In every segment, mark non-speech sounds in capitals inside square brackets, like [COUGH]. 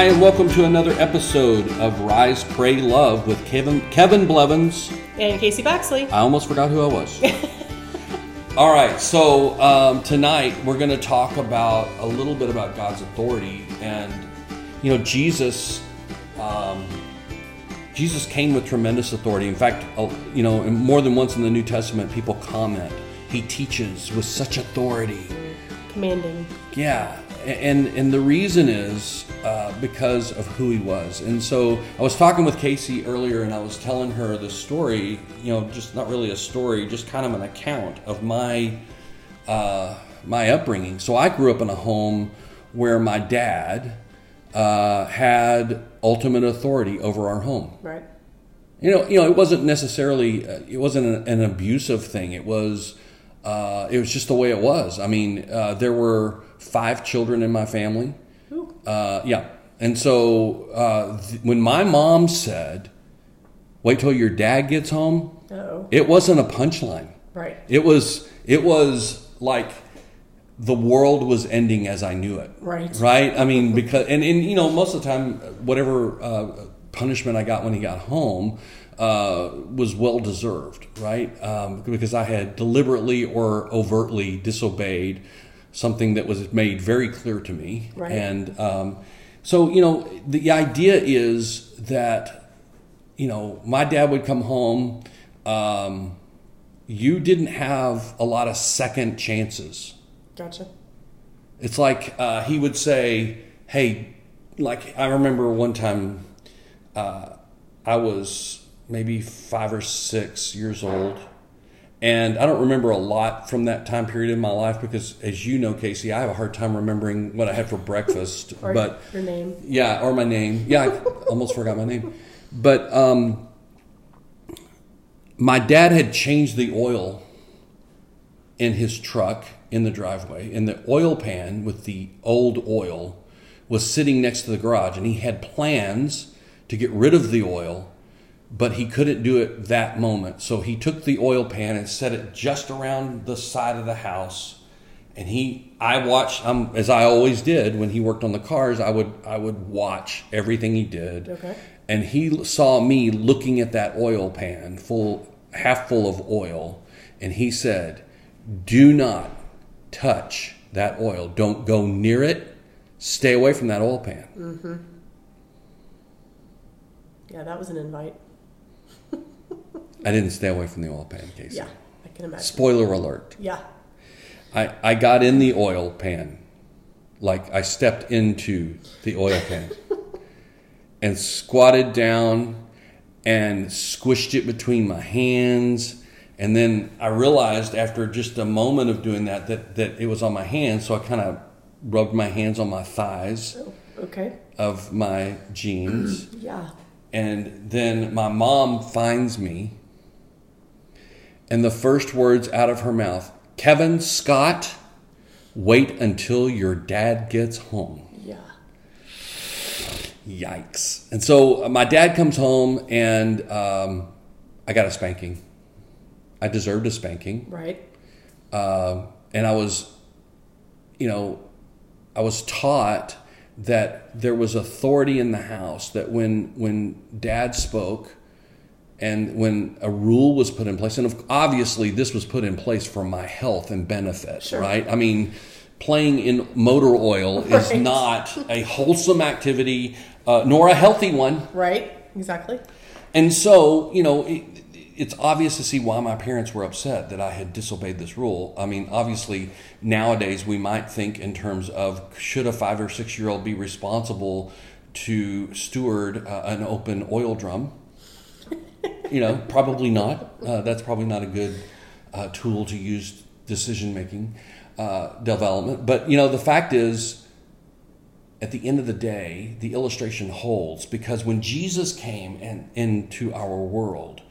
Hi, and welcome to another episode of Rise, Pray, Love with Kevin Kevin Blevins. And Casey Baxley. I almost forgot who I was. [LAUGHS] All right, so um, tonight we're going to talk about a little bit about God's authority, and you know, Jesus. Um, Jesus came with tremendous authority. In fact, you know, more than once in the New Testament, people comment he teaches with such authority. Commanding. Yeah, and and the reason is uh, because of who he was. And so I was talking with Casey earlier, and I was telling her the story. You know, just not really a story, just kind of an account of my uh, my upbringing. So I grew up in a home where my dad uh, had ultimate authority over our home. Right. You know, you know, it wasn't necessarily uh, it wasn't an, an abusive thing. It was uh, it was just the way it was. I mean, uh, there were five children in my family. Uh, yeah, and so uh, th- when my mom said, "Wait till your dad gets home," Oh. it wasn't a punchline. Right. It was it was like the world was ending as I knew it. Right. Right. I mean, because and, and you know most of the time, whatever uh, punishment I got when he got home uh, was well deserved. Right. Um, because I had deliberately or overtly disobeyed something that was made very clear to me. Right. And um, so you know the idea is that you know my dad would come home. Um, you didn't have a lot of second chances. Gotcha. It's like uh, he would say, "Hey, like I remember one time, uh, I was maybe five or six years old, and I don't remember a lot from that time period in my life because, as you know, Casey, I have a hard time remembering what I had for breakfast. [LAUGHS] Or but your name. yeah, or my name. Yeah, I [LAUGHS] almost forgot my name. But um, my dad had changed the oil in his truck in the driveway, and the oil pan with the old oil was sitting next to the garage, and he had plans to get rid of the oil, but he couldn't do it that moment. So he took the oil pan and set it just around the side of the house. And he, I watched, um, as I always did when he worked on the cars. I would, I would watch everything he did. Okay. And he saw me looking at that oil pan full, half full of oil, and he said, "Do not touch that oil. Don't go near it. Stay away from that oil pan." Mm-hmm. Yeah, that was an invite. I didn't stay away from the oil pan, Casey. Yeah, I can imagine. Spoiler alert. Yeah. I, I got in the oil pan, like I stepped into the oil pan [LAUGHS] and squatted down and squished it between my hands. And then I realized after just a moment of doing that that, that it was on my hands. So I kind of rubbed my hands on my thighs Oh, okay. of my jeans. [CLEARS THROAT] Yeah. And then my mom finds me, and the first words out of her mouth Kevin Scott, wait until your dad gets home. Yeah. Yikes. And so uh, my dad comes home, and um, I got a spanking. I deserved a spanking. Right. Uh, and I was, you know, I was taught that there was authority in the house. That when when Dad spoke, and when a rule was put in place, and obviously this was put in place for my health and benefit, Sure. right? I mean, playing in motor oil [LAUGHS] is not a wholesome activity, uh, nor a healthy one. Right. Exactly. And so, you know, it, it's obvious to see why my parents were upset that I had disobeyed this rule. I mean, obviously, nowadays we might think in terms of should a five or six year old be responsible to steward uh, an open oil drum? You know, probably not. Uh, that's probably not a good uh, tool to use decision making uh, development. But, you know, the fact is, at the end of the day, the illustration holds because when Jesus came and into our world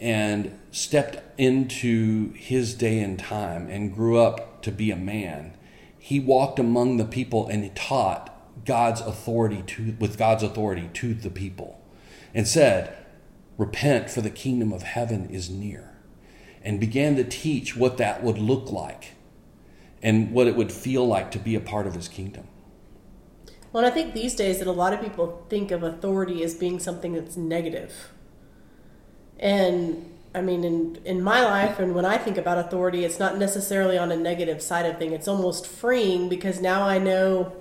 and stepped into his day and time and grew up to be a man, he walked among the people and he taught God's authority to with God's authority to the people and said, "Repent for the kingdom of heaven is near." And began to teach what that would look like and what it would feel like to be a part of his kingdom. Well, and I think these days that a lot of people think of authority as being something that's negative. And I mean, in in my life, and when I think about authority, it's not necessarily on a negative side of thing. It's almost freeing because now I know.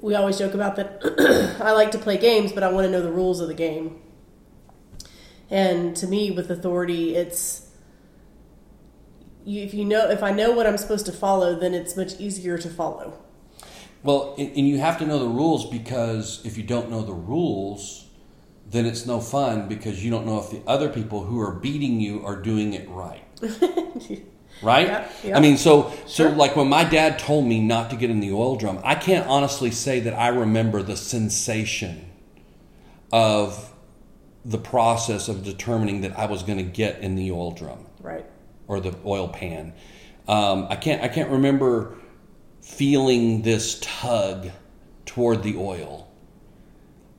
We always joke about that. [CLEARS THROAT] I like to play games, but I want to know the rules of the game. And to me, with authority, it's you, if you know if I know what I'm supposed to follow, then it's much easier to follow. Well, and and you have to know the rules because if you don't know the rules, then it's no fun because you don't know if the other people who are beating you are doing it right. [LAUGHS] Right? Yeah, yeah. I mean, so so Sure. like when my dad told me not to get in the oil drum, I can't honestly say that I remember the sensation of the process of determining that I was going to get in the oil drum right. or the oil pan. Um, I can't I can't remember feeling this tug toward the oil.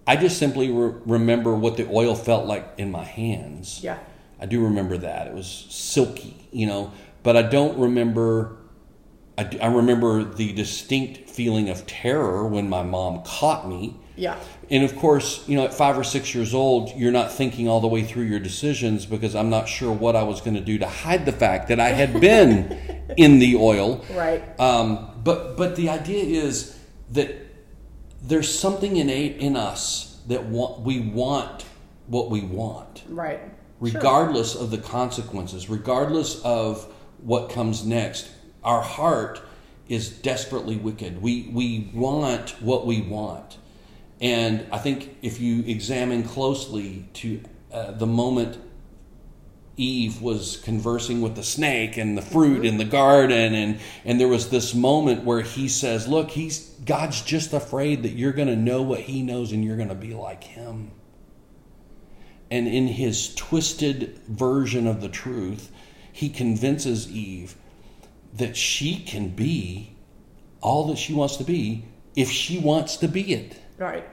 I just simply re- remember what the oil felt like in my hands. Yeah. I do remember that it was silky, you know, but I don't remember. I, I remember the distinct feeling of terror when my mom caught me. Yeah. And of course, you know, at five or six years old, you're not thinking all the way through your decisions because I'm not sure what I was going to do to hide the fact that I had been [LAUGHS] in the oil. Right. Um, but but the idea is that there's something innate in us that want, we want what we want, Right. regardless of the consequences, regardless of what comes next. Our heart is desperately wicked. We we want what we want, and I think if you examine closely to uh, the moment Eve was conversing with the snake and the fruit in the garden and and there was this moment where he says, "Look, he's God's just afraid that you're going to know what he knows and you're going to be like him." And in his twisted version of the truth, he convinces Eve that she can be all that she wants to be if she wants to be it. Right.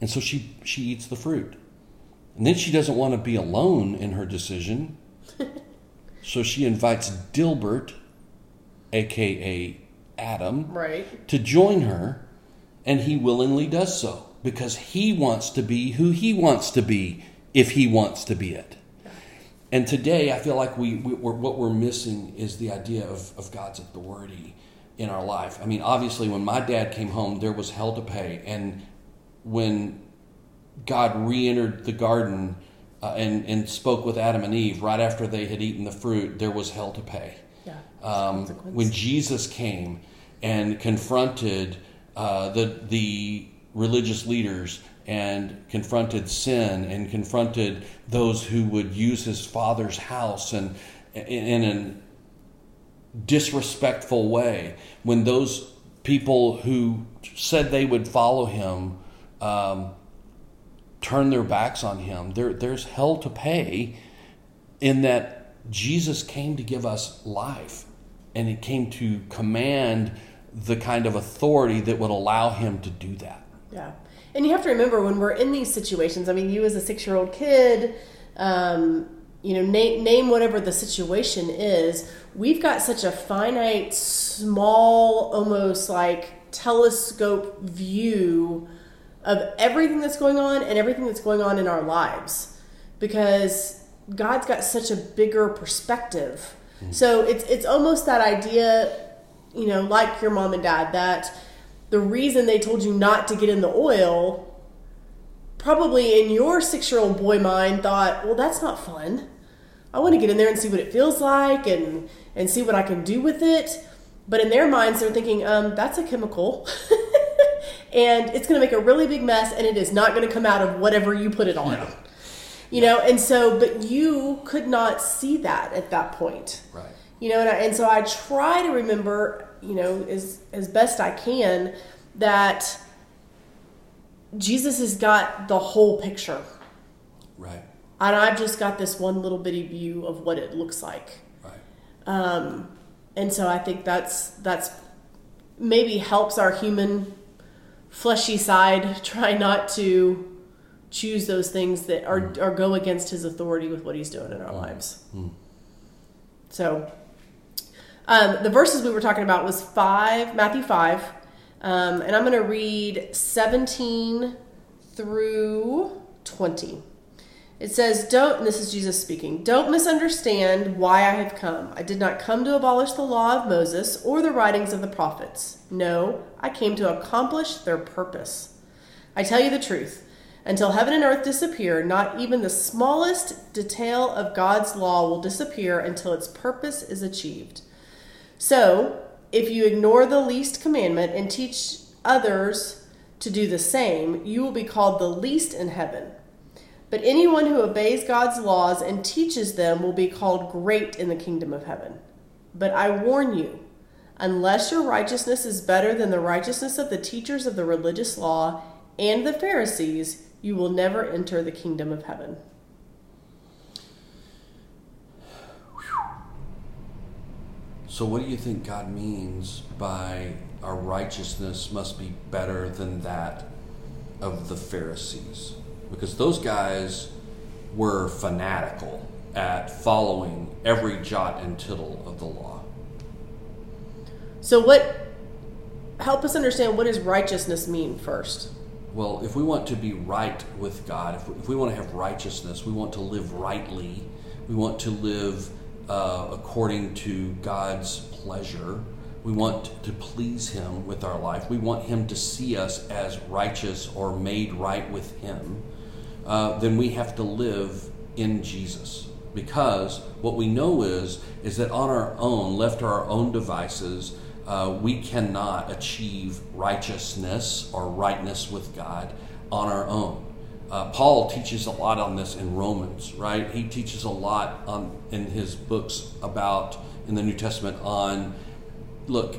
And so she she eats the fruit. And then she doesn't want to be alone in her decision. [LAUGHS] so she invites Dilbert, aka Adam, Right. to join her, and he willingly does so because he wants to be who he wants to be if he wants to be it. And today, I feel like we, we we're, what we're missing is the idea of, of God's authority in our life. I mean, obviously, when my dad came home, there was hell to pay, and when God re-entered the garden uh, and and spoke with Adam and Eve right after they had eaten the fruit, there was hell to pay Yeah. um, when Jesus came and confronted uh, the the religious leaders and confronted sin and confronted those who would use his father's house and in, in a disrespectful way when those people who said they would follow him um, turn their backs on him there, there's hell to pay in that Jesus came to give us life and it came to command the kind of authority that would allow him to do that. Yeah. And you have to remember when we're in these situations, I mean, you as a six year old kid, um, you know, name, name whatever the situation is, we've got such a finite, small, almost like telescope view of everything that's going on and everything that's going on in our lives because God's got such a bigger perspective. Mm-hmm. So it's it's almost that idea, you know, like your mom and dad that the reason they told you not to get in the oil probably in your 6-year-old boy mind thought, "Well, that's not fun. I want to get in there and see what it feels like and and see what I can do with it." But in their minds they're thinking, "Um, that's a chemical." [LAUGHS] and it's going to make a really big mess and it is not going to come out of whatever you put it on. You know, and so but you could not see that at that point Right. you know and, I, and so i try to remember you know as as best i can that jesus has got the whole picture. Right. and i've just got this one little bitty view of what it looks like. Right. um, and so i think that's that's maybe helps our human fleshy side [LAUGHS] try not to choose those things that are, or go against his authority with what he's doing in our lives. So um, the verses we were talking about was 5 matthew 5 Um, and I'm going to read 17 through 20. It says, Don't, this is Jesus speaking, don't misunderstand why I have come. I did not come to abolish the law of Moses or the writings of the prophets. No, I came to accomplish their purpose. I tell you the truth. Until heaven and earth disappear, not even the smallest detail of God's law will disappear until its purpose is achieved. So, if you ignore the least commandment and teach others to do the same, you will be called the least in heaven. But anyone who obeys God's laws and teaches them will be called great in the kingdom of heaven. But I warn you, unless your righteousness is better than the righteousness of the teachers of the religious law and the Pharisees, you will never enter the kingdom of heaven. So, what do you think God means by our righteousness must be better than that of the Pharisees? Because those guys were fanatical at following every jot and tittle of the law. So, what help us understand what does righteousness mean first? Well, if we want to be right with God, if we, if we want to have righteousness, we want to live rightly, we want to live uh, according to God's pleasure. We want to please Him with our life. We want Him to see us as righteous or made right with Him. Uh, then we have to live in Jesus. Because what we know is is that on our own, left to our own devices, uh, we cannot achieve righteousness or rightness with God on our own. Uh, Paul teaches a lot on this in Romans, right? He teaches a lot in his books about, in the New Testament, on look,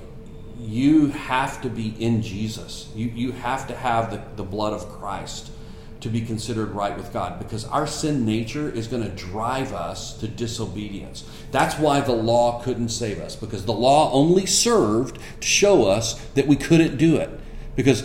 you have to be in Jesus. You, you have to have the, the blood of Christ to be considered right with God because our sin nature is going to drive us to disobedience. That's why the law couldn't save us because the law only served to show us that we couldn't do it. Because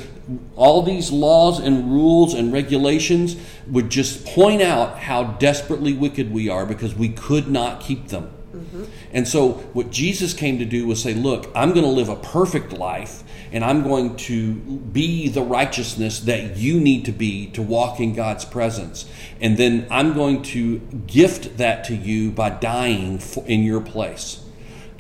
all these laws and rules and regulations would just point out how desperately wicked we are because we could not keep them. Mm-hmm. And so, what Jesus came to do was say, Look, I'm going to live a perfect life, and I'm going to be the righteousness that you need to be to walk in God's presence. And then I'm going to gift that to you by dying in your place.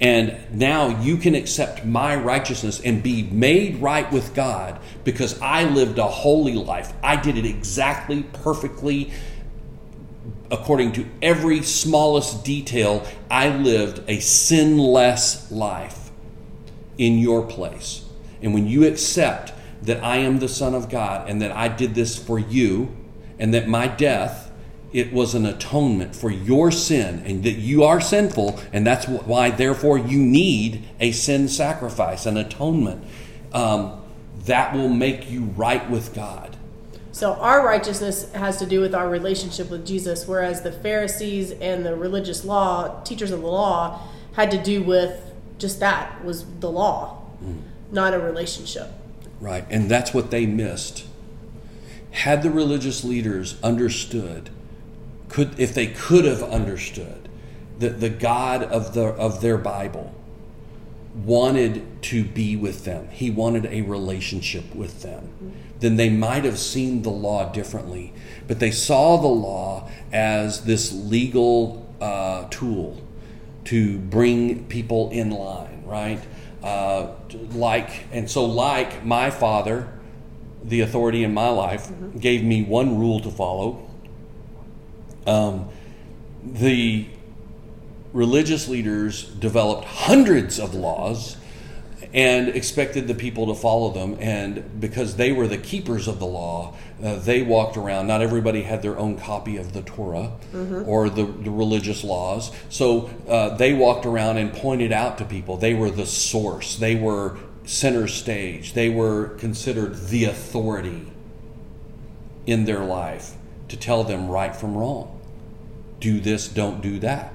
And now you can accept my righteousness and be made right with God because I lived a holy life. I did it exactly, perfectly, according to every smallest detail. I lived a sinless life in your place. And when you accept that I am the Son of God and that I did this for you and that my death it was an atonement for your sin and that you are sinful and that's why therefore you need a sin sacrifice an atonement. Um, that will make you right with god. So our righteousness has to do with our relationship with jesus whereas the pharisees and the religious law teachers of the law had to do with just that was the law mm. not a relationship. Right and that's what they missed. Had the religious leaders understood could if they could have understood that the God of the of their Bible wanted to be with them. He wanted a relationship with them. Then they might have seen the law differently. But they saw the law as this legal uh, tool to bring people in line, right? Uh, like and so, like my father, the authority in my life, mm-hmm. gave me one rule to follow um, the religious leaders developed hundreds of laws and expected the people to follow them. And because they were the keepers of the law, uh, they walked around. Not everybody had their own copy of the Torah mm-hmm. or the, the, religious laws. So uh, they walked around and pointed out to people. They were the source, they were center stage, they were considered the authority in their life to tell them right from wrong. Do this, don't do that.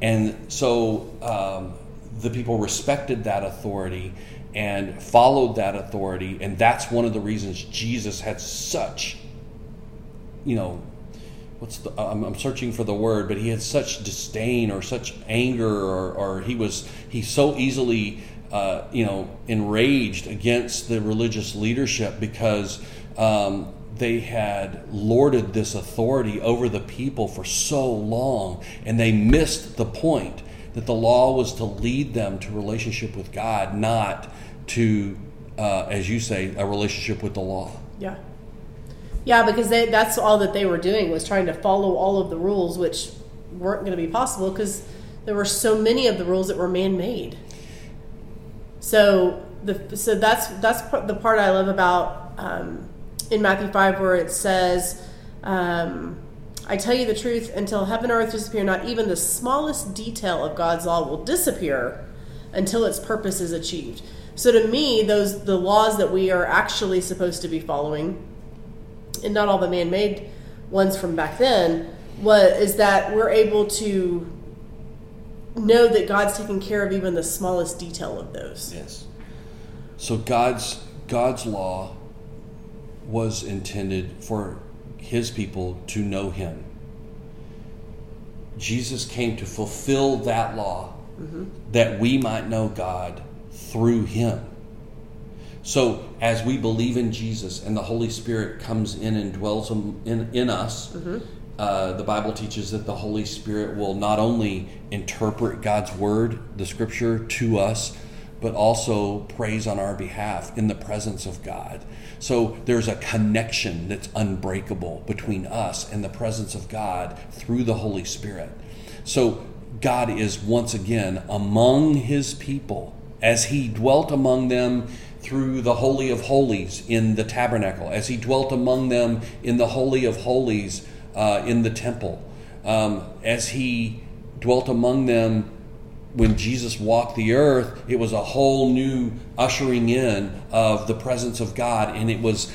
And so um, the people respected that authority and followed that authority. And that's one of the reasons Jesus had such, you know, what's the, I'm, I'm, searching for the word, but he had such disdain or such anger, or, or he was, he so easily uh, you know, enraged against the religious leadership because um, they had lorded this authority over the people for so long, and they missed the point that the law was to lead them to relationship with God, not to, uh, as you say, a relationship with the law. Yeah. Yeah, because they, that's all that they were doing was trying to follow all of the rules, which weren't going to be possible because there were so many of the rules that were man-made. So the so that's that's the part I love about um, in Matthew five where it says, um, "I tell you the truth: until heaven and earth disappear, not even the smallest detail of God's law will disappear until its purpose is achieved." So to me, those the laws that we are actually supposed to be following, and not all the man-made ones from back then, was is that we're able to know that God's taking care of even the smallest detail of those. Yes. So God's God's law was intended for his people to know him. Jesus came to fulfill that law mm-hmm. that we might know God through him. So, as we believe in Jesus and the Holy Spirit comes in and dwells in, in us, mm-hmm. uh, the Bible teaches that the Holy Spirit will not only interpret God's Word, the Scripture, to us, but also prays on our behalf in the presence of God. So there's a connection that's unbreakable between us and the presence of God through the Holy Spirit. So God is once again among his people as he dwelt among them through the Holy of Holies in the tabernacle, as he dwelt among them in the Holy of Holies uh, in the temple, um, as he dwelt among them when Jesus walked the earth, it was a whole new ushering in of the presence of God, and it was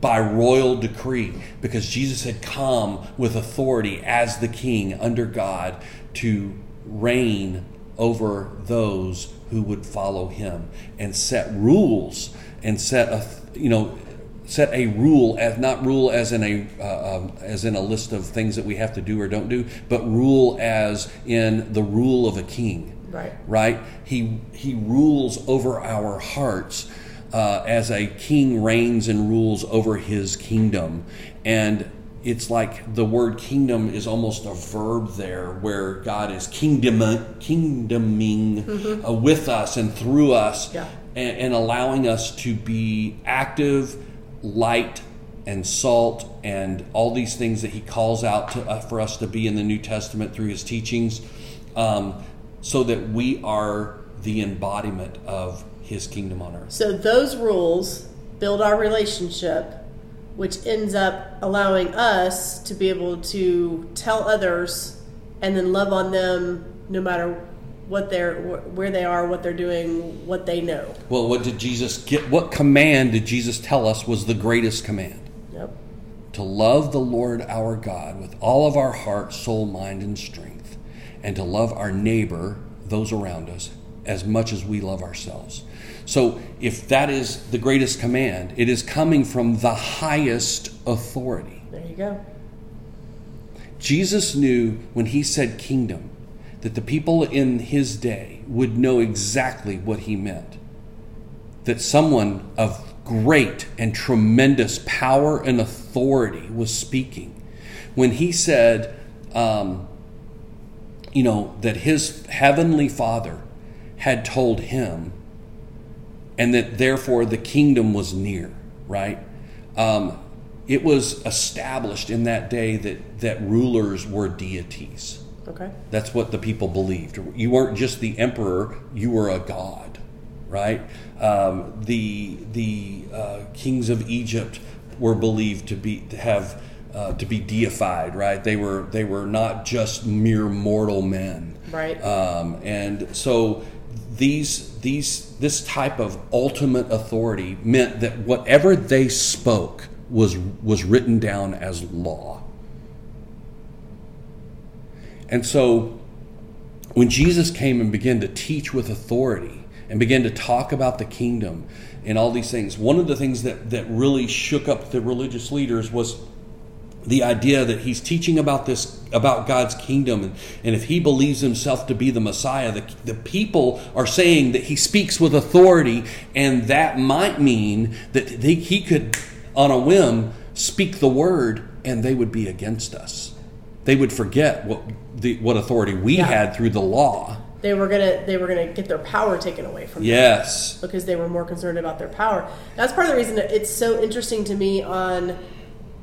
by royal decree because Jesus had come with authority as the king under God to reign over those who would follow him and set rules and set a you know set a rule as not rule as in a uh, um, as in a list of things that we have to do or don't do but rule as in the rule of a king right right he he rules over our hearts uh, as a king reigns and rules over his kingdom and it's like the word kingdom is almost a verb there where God is kingdom, kingdoming mm-hmm. uh, with us and through us yeah. and, and, allowing us to be active, light, and salt and all these things that he calls out to, uh, for us to be in the New Testament through his teachings um, so that we are the embodiment of his kingdom on earth. So those rules build our relationship which ends up allowing us to be able to tell others and then love on them no matter what they're where they are what they're doing what they know. Well what did jesus get what command did jesus tell us was the greatest command? Yep. To love the lord our god with all of our heart soul mind and strength and to love our neighbor those around us as much as we love ourselves so, if that is the greatest command, it is coming from the highest authority. There you go. Jesus knew when he said kingdom that the people in his day would know exactly what he meant. That someone of great and tremendous power and authority was speaking. When he said, um, you know, that his heavenly father had told him and that therefore the kingdom was near, right? Um, it was established in that day that, that rulers were deities. Okay. That's what the people believed. You weren't just the emperor, you were a god, right? Um, the the uh, kings of Egypt were believed to be to have uh, to be deified, right? They were they were not just mere mortal men, right? Um, and so these these this type of ultimate authority meant that whatever they spoke was was written down as law. And so when Jesus came and began to teach with authority and began to talk about the kingdom and all these things, one of the things that, that really shook up the religious leaders was the idea that he's teaching about this about God's kingdom and, and if he believes himself to be the Messiah the, the people are saying that he speaks with authority and that might mean that they, he could on a whim speak the word and they would be against us they would forget what the what authority we Yeah. had through the law They were gonna they were gonna get their power taken away from them. yes because they were more concerned about their power. That's part of the reason that it's so interesting to me on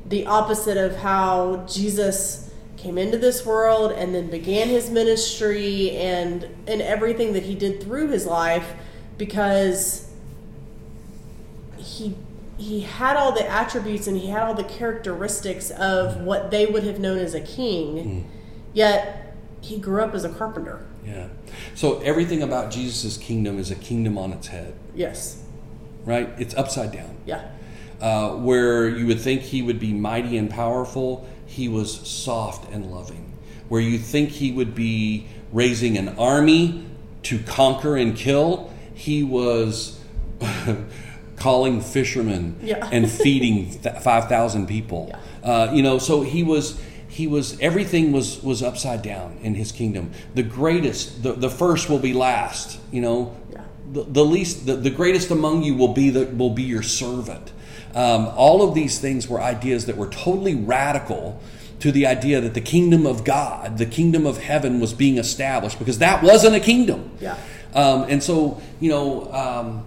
the opposite of how Jesus came into this world and then began his ministry and and everything that he did through his life because he he had all the attributes and he had all the characteristics of what they would have known as a king hmm. yet he grew up as a carpenter. Yeah. So everything about jesus' kingdom is a kingdom on its head. Yes. Right? It's upside down. Yeah uh, where you would think he would be mighty and powerful, he was soft and loving. Where you think he would be raising an army to conquer and kill, he was [LAUGHS] calling fishermen Yeah. [LAUGHS] and feeding 5,000 people. Uh, you know, so he was. He was everything was was upside down in his kingdom. The greatest, the, the first will be last. You know, Yeah. the, the least the, the greatest among you will be the will be your servant um, all of these things were ideas that were totally radical to the idea that the kingdom of god the kingdom of heaven was being established because that wasn't a kingdom Yeah. um, and so you know um,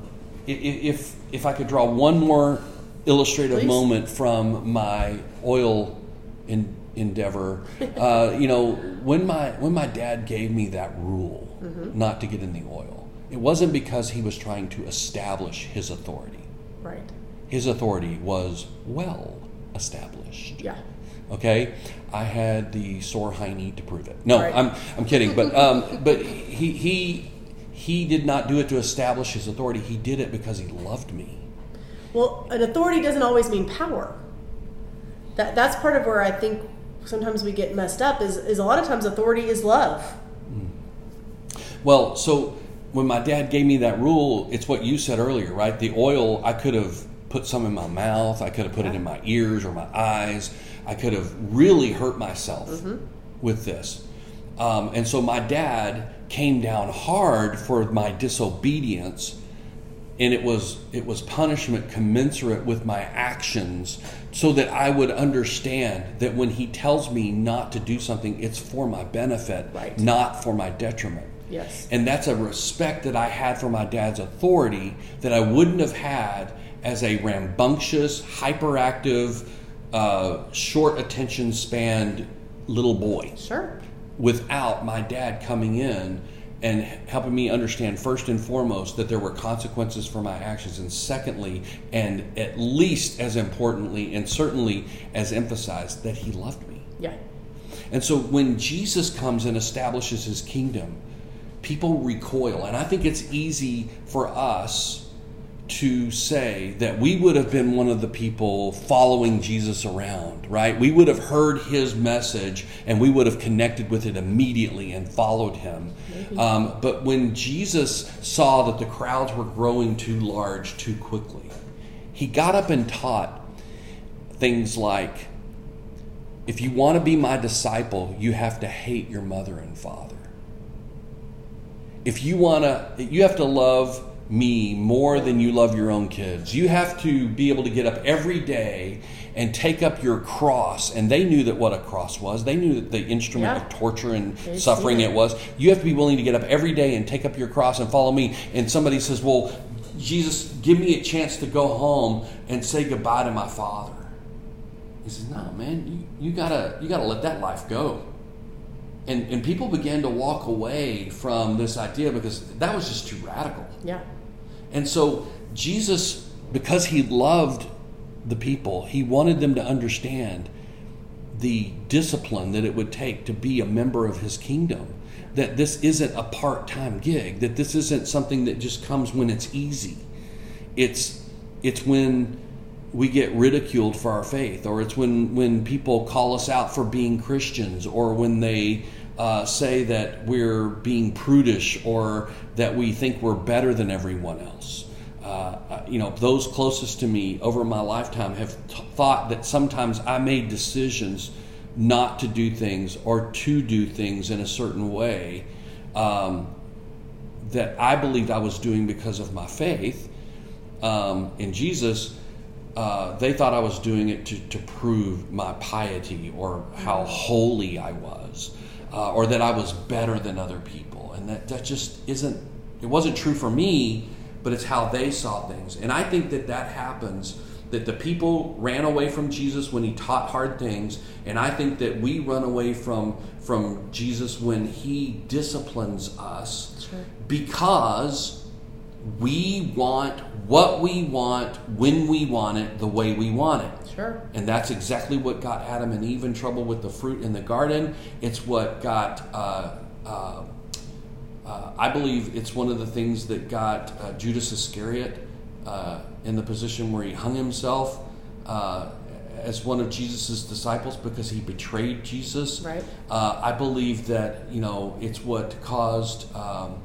if if i could draw one more illustrative Please. moment from my oil in, endeavor uh, you know when my when my dad gave me that rule not to get in the oil it wasn't because he was trying to establish his authority right his authority was well established yeah okay i had the sore hiney to prove it no Right. i'm i'm kidding but um [LAUGHS] but he he he did not do it to establish his authority he did it because he loved me Well, an authority doesn't always mean power. That that's part of where I think sometimes we get messed up is, is a lot of times authority is love. Well, so when my dad gave me that rule, it's what you said earlier, right? The oil, I could have put some in my mouth, I could have put it in my ears or my eyes, I could have really hurt myself with this. Um, and so my dad came down hard for my disobedience and it was it was punishment commensurate with my actions so that I would understand that when he tells me not to do something it's for my benefit Right. not for my detriment Yes. and that's a respect that I had for my dad's authority that I wouldn't have had as a rambunctious hyperactive uh, short attention spanned little boy Sure. without my dad coming in and helping me understand first and foremost that there were consequences for my actions and secondly and at least as importantly and certainly as emphasized that he loved me Yeah. and so when Jesus comes and establishes his kingdom, people recoil. And I think it's easy for us to say that we would have been one of the people following Jesus around, right? We would have heard his message and we would have connected with it immediately and followed him. Um, but when Jesus saw that the crowds were growing too large too quickly, he got up and taught things like if you want to be my disciple, you have to hate your mother and father. If you want to, you have to love me more than you love your own kids. You have to be able to get up every day and take up your cross. And they knew that what a cross was. They knew that the instrument Yeah. of torture and They've suffering it. it was. You have to be willing to get up every day and take up your cross and follow me. And somebody says, Well, Jesus, give me a chance to go home and say goodbye to my father. He says, "No, man, you, you gotta you gotta let that life go." And and people began to walk away from this idea because that was just too radical. Yeah. And so Jesus, because he loved the people, he wanted them to understand the discipline that it would take to be a member of his kingdom. That this isn't a part time gig, that this isn't something that just comes when it's easy. It's it's when we get ridiculed for our faith, or it's when, when people call us out for being Christians, or when they uh, say that we're being prudish, or that we think we're better than everyone else. Uh, you know, those closest to me over my lifetime have t- thought that sometimes I made decisions not to do things or to do things in a certain way um, that I believed I was doing because of my faith um, in Jesus. Uh, they thought I was doing it to, to prove my piety or how holy I was, uh, or that I was better than other people. And that, that just isn't, it wasn't true for me but it's how they saw things. And I think that that happens that the people ran away from Jesus when he taught hard things, and I think that we run away from from Jesus when he disciplines us because we want what we want when we want it the way we want it. Sure. And that's exactly what got Adam and Eve in trouble with the fruit in the garden. It's what got uh, uh, uh, I believe it's one of the things that got uh, Judas Iscariot uh, in the position where he hung himself uh, as one of Jesus' disciples because he betrayed Jesus. Right. Uh, I believe that you know it's what caused um,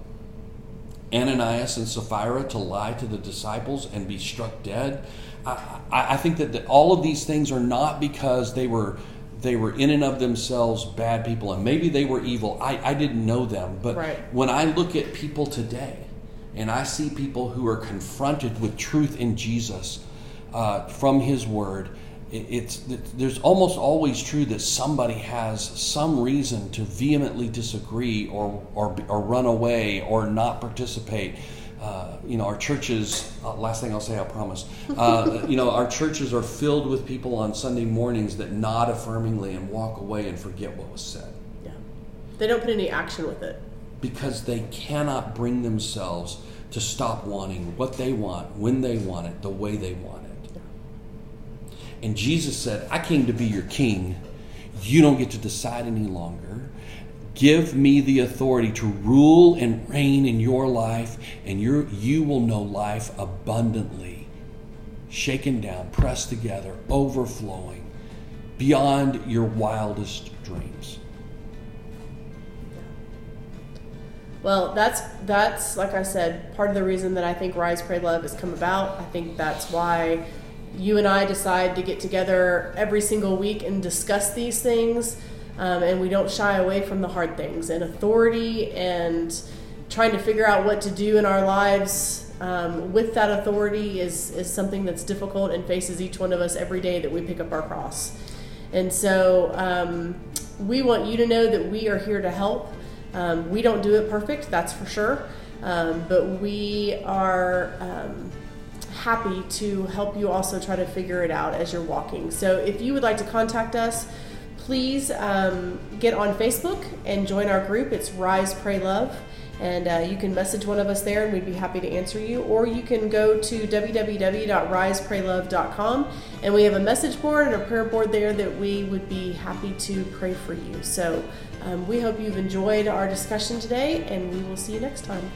Ananias and Sapphira to lie to the disciples and be struck dead. I, I think that the, all of these things are not because they were they were in and of themselves bad people and maybe they were evil i, I didn't know them but right. when i look at people today and i see people who are confronted with truth in jesus uh, from his word it's there's almost always true that somebody has some reason to vehemently disagree or, or, or run away or not participate uh, you know, our churches, uh, last thing I'll say, I promise, uh, [LAUGHS] you know, our churches are filled with people on Sunday mornings that nod affirmingly and walk away and forget what was said. Yeah. They don't put any action with it. Because they cannot bring themselves to stop wanting what they want, when they want it, the way they want it. And Jesus said, I came to be your king. You don't get to decide any longer. Give me the authority to rule and reign in your life, and you you will know life abundantly, shaken down, pressed together, overflowing, beyond your wildest dreams. Well, that's that's like I said, part of the reason that I think Rise, Pray, Love has come about. I think that's why you and I decide to get together every single week and discuss these things um, and we don't shy away from the hard things and authority and trying to figure out what to do in our lives um, with that authority is, is something that's difficult and faces each one of us every day that we pick up our cross. And so um, we want you to know that we are here to help. Um, we don't do it perfect, that's for sure, um, but we are um, happy to help you also try to figure it out as you're walking. So if you would like to contact us, please um, get on Facebook and join our group. It's Rise, Pray, Love. And uh, you can message one of us there and we'd be happy to answer you. Or you can go to www.risepraylove.com and we have a message board and a prayer board there that we would be happy to pray for you. So um, we hope you've enjoyed our discussion today and we will see you next time.